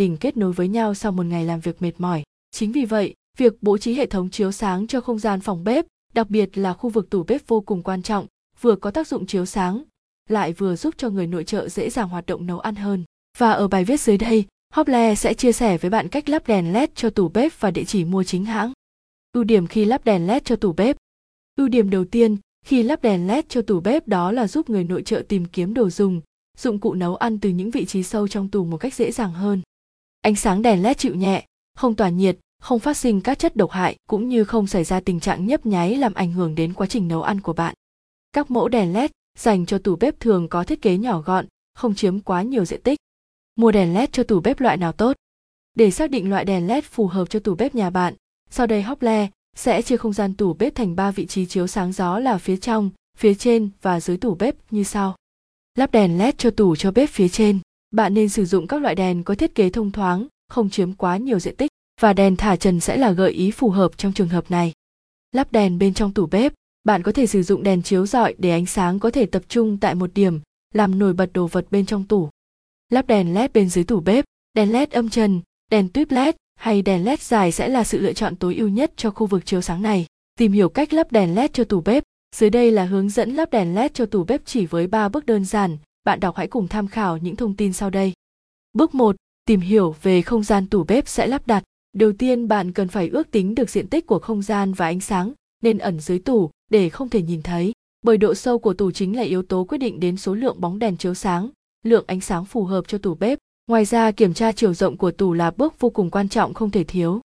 đình kết nối với nhau sau một ngày làm việc mệt mỏi. Chính vì vậy, việc bố trí hệ thống chiếu sáng cho không gian phòng bếp, đặc biệt là khu vực tủ bếp vô cùng quan trọng, vừa có tác dụng chiếu sáng, lại vừa giúp cho người nội trợ dễ dàng hoạt động nấu ăn hơn. Và ở bài viết dưới đây, Hople sẽ chia sẻ với bạn cách lắp đèn LED cho tủ bếp và địa chỉ mua chính hãng. Ưu điểm khi lắp đèn LED cho tủ bếp. Ưu điểm đầu tiên, khi lắp đèn LED cho tủ bếp đó là giúp người nội trợ tìm kiếm đồ dùng, dụng cụ nấu ăn từ những vị trí sâu trong tủ một cách dễ dàng hơn. Ánh sáng đèn LED chịu nhẹ, không tỏa nhiệt, không phát sinh các chất độc hại cũng như không xảy ra tình trạng nhấp nháy làm ảnh hưởng đến quá trình nấu ăn của bạn. Các mẫu đèn LED dành cho tủ bếp thường có thiết kế nhỏ gọn, không chiếm quá nhiều diện tích. Mua đèn LED cho tủ bếp loại nào tốt? Để xác định loại đèn LED phù hợp cho tủ bếp nhà bạn, sau đây Hople sẽ chia không gian tủ bếp thành 3 vị trí chiếu sáng gió là phía trong, phía trên và dưới tủ bếp như sau. Lắp đèn LED cho tủ cho bếp phía trên. Bạn nên sử dụng các loại đèn có thiết kế thông thoáng, không chiếm quá nhiều diện tích và đèn thả trần sẽ là gợi ý phù hợp trong trường hợp này. Lắp đèn bên trong tủ bếp, bạn có thể sử dụng đèn chiếu rọi để ánh sáng có thể tập trung tại một điểm, làm nổi bật đồ vật bên trong tủ. Lắp đèn LED bên dưới tủ bếp, đèn LED âm trần, đèn tuyếp LED hay đèn LED dài sẽ là sự lựa chọn tối ưu nhất cho khu vực chiếu sáng này. Tìm hiểu cách lắp đèn LED cho tủ bếp. Dưới đây là hướng dẫn lắp đèn LED cho tủ bếp chỉ với 3 bước đơn giản, bạn đọc hãy cùng tham khảo những thông tin sau đây. Bước 1. Tìm hiểu về không gian tủ bếp sẽ lắp đặt. Đầu tiên bạn cần phải ước tính được diện tích của không gian và ánh sáng nên ẩn dưới tủ để không thể nhìn thấy. Bởi độ sâu của tủ chính là yếu tố quyết định đến số lượng bóng đèn chiếu sáng, lượng ánh sáng phù hợp cho tủ bếp. Ngoài ra kiểm tra chiều rộng của tủ là bước vô cùng quan trọng không thể thiếu.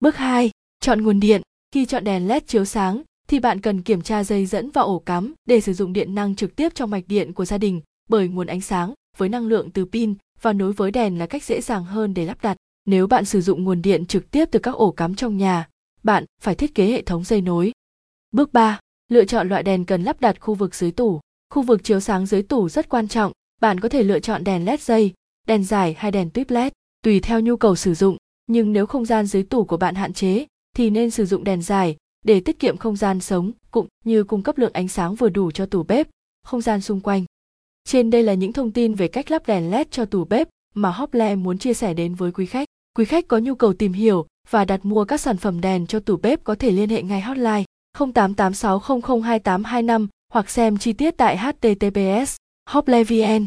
Bước 2. Chọn nguồn điện. Khi chọn đèn LED chiếu sáng thì bạn cần kiểm tra dây dẫn và ổ cắm để sử dụng điện năng trực tiếp trong mạch điện của gia đình bởi nguồn ánh sáng với năng lượng từ pin và nối với đèn là cách dễ dàng hơn để lắp đặt. Nếu bạn sử dụng nguồn điện trực tiếp từ các ổ cắm trong nhà, bạn phải thiết kế hệ thống dây nối. Bước 3. Lựa chọn loại đèn cần lắp đặt khu vực dưới tủ. Khu vực chiếu sáng dưới tủ rất quan trọng, bạn có thể lựa chọn đèn LED dây, đèn dài hay đèn tuyếp LED, tùy theo nhu cầu sử dụng, nhưng nếu không gian dưới tủ của bạn hạn chế thì nên sử dụng đèn dài để tiết kiệm không gian sống cũng như cung cấp lượng ánh sáng vừa đủ cho tủ bếp, không gian xung quanh. Trên đây là những thông tin về cách lắp đèn LED cho tủ bếp mà Hople muốn chia sẻ đến với quý khách. Quý khách có nhu cầu tìm hiểu và đặt mua các sản phẩm đèn cho tủ bếp có thể liên hệ ngay hotline 0886002825 hoặc xem chi tiết tại https hoplevn